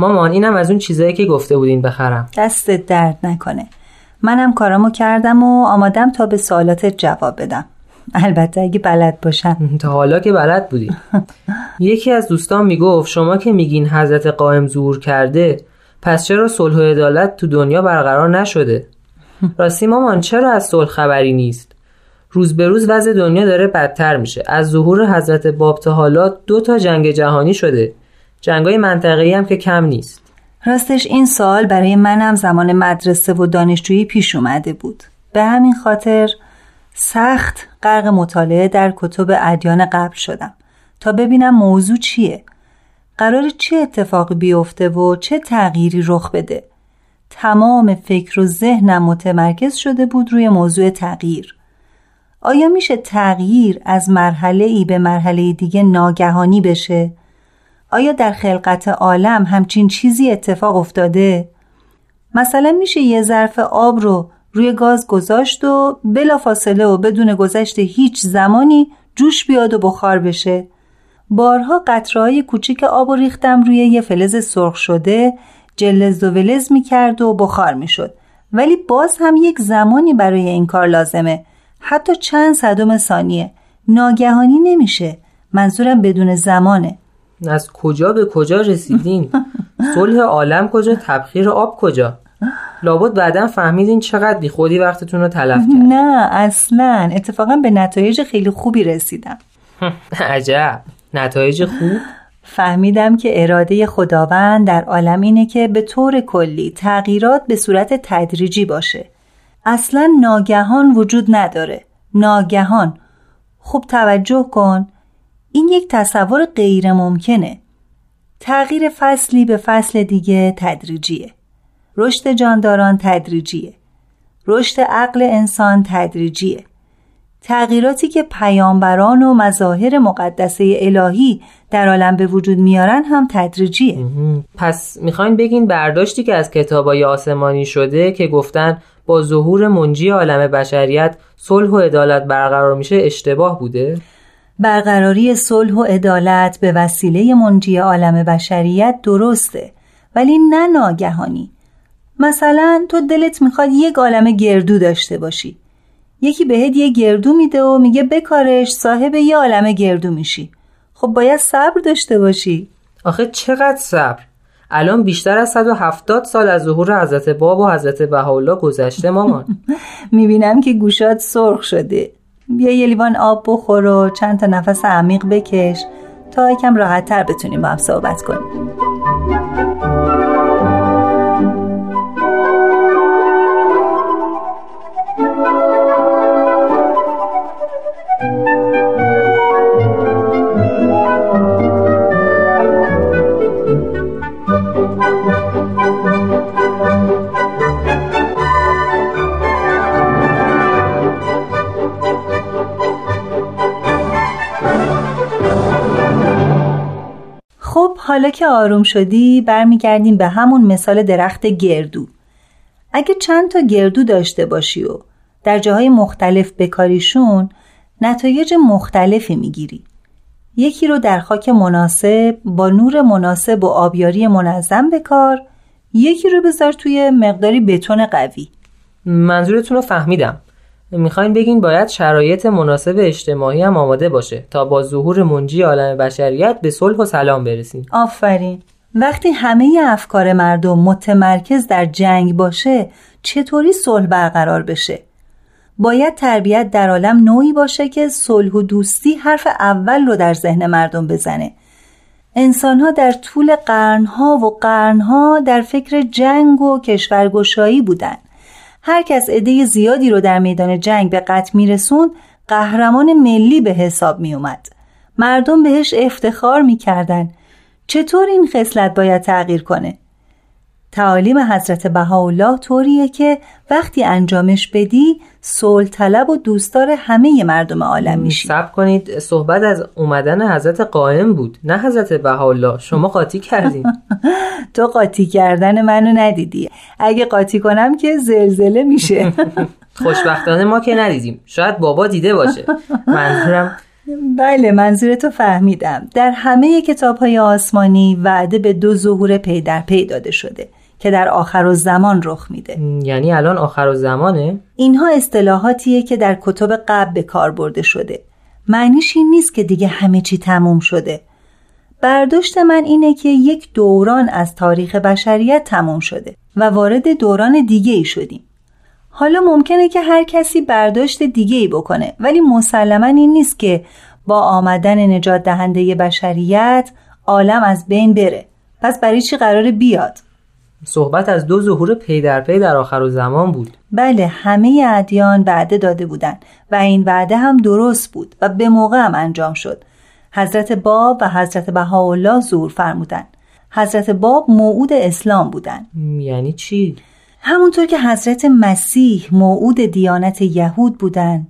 مامان اینم از اون چیزایی که گفته بودین بخرم. دست درد نکنه. منم کارامو کردم و آمادم تا به سوالاتت جواب بدم. البته اگه بلد باشم. تا حالا که بلد بودی. یکی از دوستان می‌گفت شما که میگین حضرت قائم ظهور کرده پس چرا صلح و عدالت تو دنیا برقرار نشده؟ راستی مامان چرا از صلح خبری نیست؟ روز به روز وضع دنیا داره بدتر میشه. از ظهور حضرت باب تا حالا دو تا جنگ جهانی شده. جنگای منطقه‌ای هم که کم نیست. راستش این سوال برای منم زمان مدرسه و دانشجویی پیش اومده بود. به همین خاطر سخت غرق مطالعه در کتب ادیان قبل شدم تا ببینم موضوع چیه. قرار چه اتفاقی بیفته و چه تغییری رخ بده. تمام فکر و ذهنم متمرکز شده بود روی موضوع تغییر. آیا میشه تغییر از مرحله ای به مرحله دیگه ناگهانی بشه؟ آیا در خلقت عالم همچین چیزی اتفاق افتاده؟ مثلا میشه یه ظرف آب رو روی گاز گذاشت و بلا فاصله و بدون گذشت هیچ زمانی جوش بیاد و بخار بشه. بارها قطرهای کوچیک آب و ریختم روی یه فلز سرخ شده جلز و ولز می کرد و بخار می شد. ولی باز هم یک زمانی برای این کار لازمه. حتی چند صدم ثانیه. ناگهانی نمیشه. منظورم بدون زمانه. از کجا به کجا رسیدین؟ صلح عالم کجا؟ تبخیر آب کجا؟ لابد بعدا فهمیدین چقدر بی خودی وقتتون رو تلف کرد نه اصلا. اتفاقا به نتایج خیلی خوبی رسیدم. عجب. نتایج خوب؟ فهمیدم که اراده خداوند در عالم اینه که به طور کلی تغییرات به صورت تدریجی باشه. اصلا ناگهان وجود نداره. ناگهان. خوب توجه کن. این یک تصور غیر ممکنه. تغییر فصلی به فصل دیگه تدریجیه. رشد جانداران تدریجیه. رشد عقل انسان تدریجیه. تغییراتی که پیامبران و مظاهر مقدسه الهی در عالم به وجود میارن هم تدریجیه. پس می‌خواین بگین برداشتی که از کتابای آسمانی شده که گفتن با ظهور منجی عالم بشریت صلح و عدالت برقرار میشه اشتباه بوده؟ برقراری صلح و عدالت به وسیله منجی عالم بشریت درسته ولی نه ناگهانی. مثلا تو دلت می‌خواد یک عالم گردو داشته باشی. یکی بهت یه گردو میده و میگه بکارش صاحب یه عالم گردو میشی. خب باید صبر داشته باشی. آخه چقدر صبر؟ الان بیشتر از 170 سال از ظهور حضرت باب و حضرت بهاءالله گذشته مامان. می‌بینم که گوشات سرخ شده. بیا یه لیوان آب بخور و چند تا نفس عمیق بکش تا یکم راحتتر بتونیم با هم صحبت کنیم. حالا که آروم شدی برمیگردیم به همون مثال درخت گردو. اگه چند تا گردو داشته باشی و در جاهای مختلف بکاریشون نتایج مختلفی می‌گیری. یکی رو در خاک مناسب با نور مناسب و آبیاری منظم بکار. یکی رو بذار توی مقداری بتون قوی. منظورتون رو فهمیدم. می‌خواین بگین باید شرایط مناسب اجتماعی هم آماده باشه تا با ظهور منجی عالم بشریت به صلح و سلام برسیم. آفرین. وقتی همه افکار مردم متمرکز در جنگ باشه چطوری صلح برقرار بشه؟ باید تربیت در عالم نوعی باشه که صلح و دوستی حرف اول رو در ذهن مردم بزنه. انسانها در طول قرنها و قرنها در فکر جنگ و کشورگشایی بودن. هر کس عده زیادی رو در میدان جنگ به قتل میرسون قهرمان ملی به حساب می اومد. مردم بهش افتخار می‌کردن چطور این خصلت باید تغییر کنه تعالیم حضرت بهاءالله طوریه که وقتی انجامش بدی صلح طلب و دوستدار همه مردم عالم میشی. سب کنید صحبت از اومدن حضرت قائم بود نه حضرت بهاءالله. شما قاطی کردین. تو قاطی کردن منو ندیدی. اگه قاطی کنم که زلزله میشه. خوشبختانه ما که ندیدیم. شاید بابا دیده باشه. منظورم بله منظورتو فهمیدم. در همه کتاب های آسمانی وعده به دو ظهور پی در پی داده شده. که در آخر و زمان رخ میده. یعنی الان آخر و زمانه؟ اینها اصطلاحاتیه که در کتب قبل به کار برده شده. معنیش این نیست که دیگه همه چی تموم شده. برداشت من اینه که یک دوران از تاریخ بشریت تموم شده و وارد دوران دیگه ای شدیم. حالا ممکنه که هر کسی برداشت دیگه ای بکنه ولی مسلما این نیست که با آمدن نجات دهنده بشریت عالم از بین بره. پس برای چی قرار بیاد؟ صحبت از دو ظهور پی در پی در آخر و زمان بود. بله همه ادیان وعده داده بودند و این وعده هم درست بود و به موقع هم انجام شد. حضرت باب و حضرت بهاءالله ظهور فرمودند. حضرت باب موعود اسلام بودند. یعنی چی؟ همونطور که حضرت مسیح موعود دیانت یهود بودند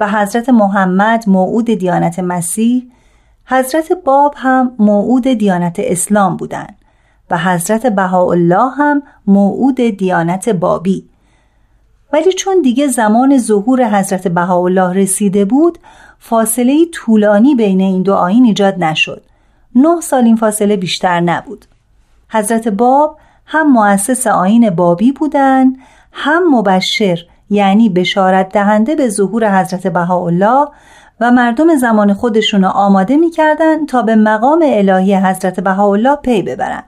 و حضرت محمد موعود دیانت مسیح حضرت باب هم موعود دیانت اسلام بودند. و حضرت بهاءالله هم موعود دیانت بابی. ولی چون دیگه زمان ظهور حضرت بهاءالله رسیده بود فاصله طولانی بین این دو آین ایجاد نشد. نه سال این فاصله بیشتر نبود. حضرت باب هم مؤسس آین بابی بودند هم مبشر یعنی بشارت دهنده به ظهور حضرت بهاءالله و مردم زمان خودشون آماده می‌کردند تا به مقام الهی حضرت بهاءالله پی ببرند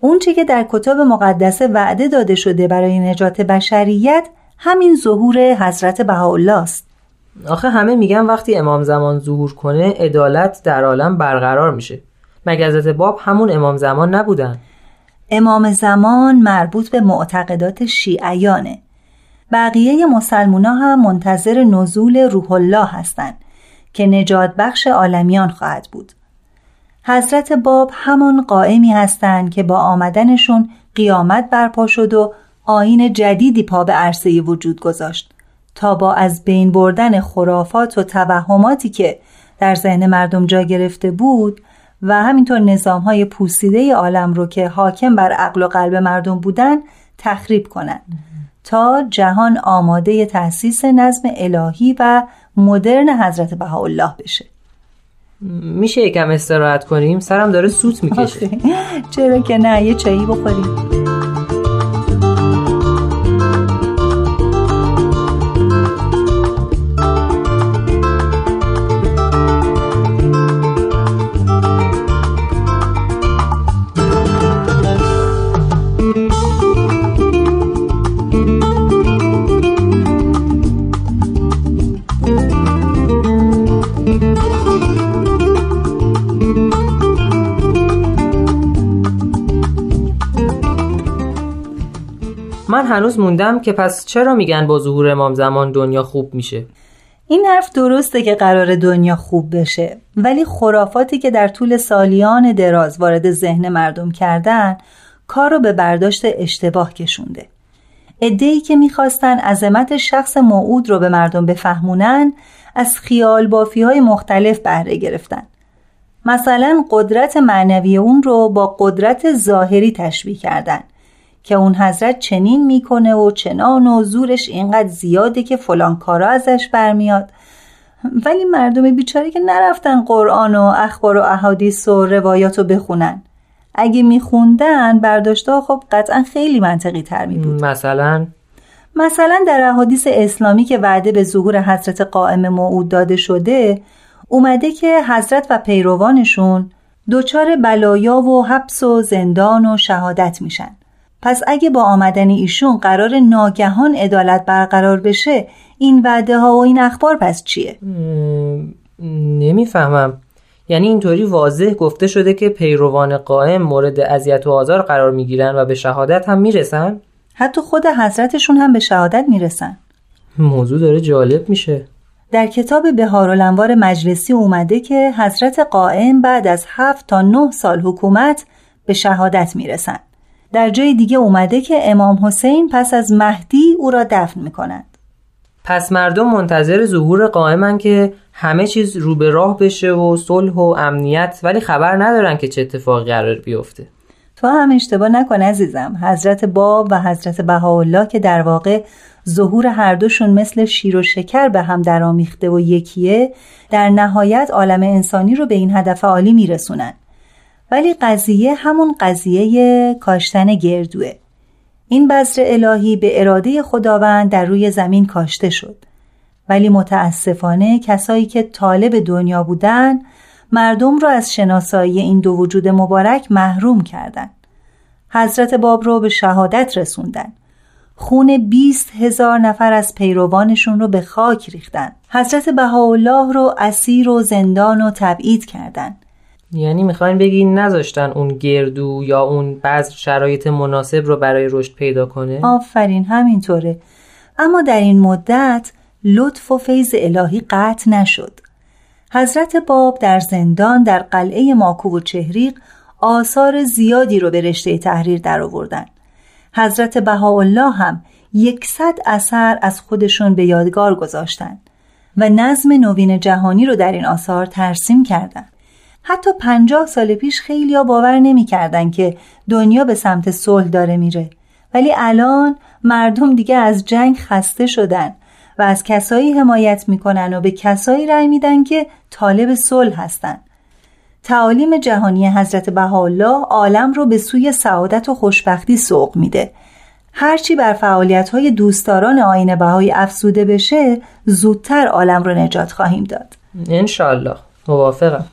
اونچه که در کتاب مقدسه وعده داده شده برای نجات بشریت همین ظهور حضرت بهاءالله است. آخه همه میگن وقتی امام زمان ظهور کنه عدالت در عالم برقرار میشه. مگه حضرت باب همون امام زمان نبودن؟ امام زمان مربوط به معتقدات شیعیانه. بقیه مسلمونا هم منتظر نزول روح الله هستند که نجات بخش عالمیان خواهد بود. حضرت باب همان قائمی هستند که با آمدنشون قیامت برپا شد و آین جدیدی پا به عرصه وجود گذاشت تا با از بین بردن خرافات و توهماتی که در ذهن مردم جا گرفته بود و همینطور نظام های پوسیده عالم رو که حاکم بر عقل و قلب مردم بودن تخریب کنند تا جهان آماده تأسیس نظم الهی و مدرن حضرت بهاءالله بشه. میشه یکم استراحت کنیم؟ سرم داره سوت می‌کشه. چرا که نه یه چایی بخوریم. هنوز موندم که پس چرا میگن با ظهور امام زمان دنیا خوب میشه؟ این حرف درسته که قرار دنیا خوب بشه ولی خرافاتی که در طول سالیان دراز وارد ذهن مردم کردن کار رو به برداشت اشتباه کشونده. ادهی که می‌خواستن عظمت شخص موعود رو به مردم بفهمونن از خیال بافی های مختلف بهره گرفتن. مثلا قدرت معنوی اون رو با قدرت ظاهری تشبیه کردن. که اون حضرت چنین می‌کنه و چنان و زورش اینقدر زیاده که فلان کارا ازش برمیاد. ولی مردم بیچاره که نرفتن قرآن و اخبار و احادیث و روایات رو بخونن. اگه میخوندن برداشته خب قطعا خیلی منطقی تر می بود مثلا؟ مثلا در احادیث اسلامی که وعده به ظهور حضرت قائم موعود داده شده اومده که حضرت و پیروانشون دچار بلایا و حبس و زندان و شهادت میشن. پس اگه با آمدن ایشون قرار ناگهان عدالت برقرار بشه این وعده ها و این اخبار پس چیه؟ نمی‌فهمم یعنی اینطوری واضح گفته شده که پیروان قائم مورد اذیت و آزار قرار می‌گیرن و به شهادت هم می‌رسن؟ حتی خود حضرتشون هم به شهادت می‌رسن موضوع داره جالب میشه در کتاب بهارالانوار مجلسی اومده که حضرت قائم بعد از هفت تا نه سال حکومت به شهادت می‌رسن در جای دیگه اومده که امام حسین پس از مهدی او را دفن می‌کنند پس مردم منتظر ظهور قائمن که همه چیز رو به راه بشه و صلح و امنیت ولی خبر ندارن که چه اتفاقی قرار بیفته. تو هم اشتباه نکن عزیزم. حضرت باب و حضرت بهاءالله که در واقع ظهور هر دوشون مثل شیر و شکر به هم درامیخته و یکیه در نهایت عالم انسانی رو به این هدف عالی میرسونن. ولی قضیه همون قضیه کاشتن گردوه این بذر الهی به اراده خداوند در روی زمین کاشته شد ولی متاسفانه کسایی که طالب دنیا بودن مردم را از شناسایی این دو وجود مبارک محروم کردند. حضرت باب رو به شهادت رسوندن خون بیست هزار نفر از پیروانشون رو به خاک ریختن حضرت بهاءالله رو اسیر و زندان و تبعید کردند. یعنی می‌خواین بگین نذاشتن اون گردو یا اون بعض شرایط مناسب رو برای رشد پیدا کنه؟ آفرین همینطوره اما در این مدت لطف و فیض الهی قطع نشد حضرت باب در زندان در قلعه ماکو و چهریق آثار زیادی رو به رشته تحریر درآوردن. حضرت بهاءالله هم یکصد اثر از خودشون به یادگار گذاشتن و نظم نوین جهانی رو در این آثار ترسیم کردند. حتی پنجاه سال پیش خیلی ها باور نمی‌کردن که دنیا به سمت صلح داره میره. ولی الان مردم دیگه از جنگ خسته شدن و از کسایی حمایت می‌کنن و به کسایی رأی میدن که طالب صلح هستن. تعالیم جهانی حضرت بهاءالله عالم رو به سوی سعادت و خوشبختی سوق میده. هرچی بر فعالیت های دوستداران آین بهایی افسوده بشه زودتر عالم رو نجات خواهیم داد. انشالله موافقم.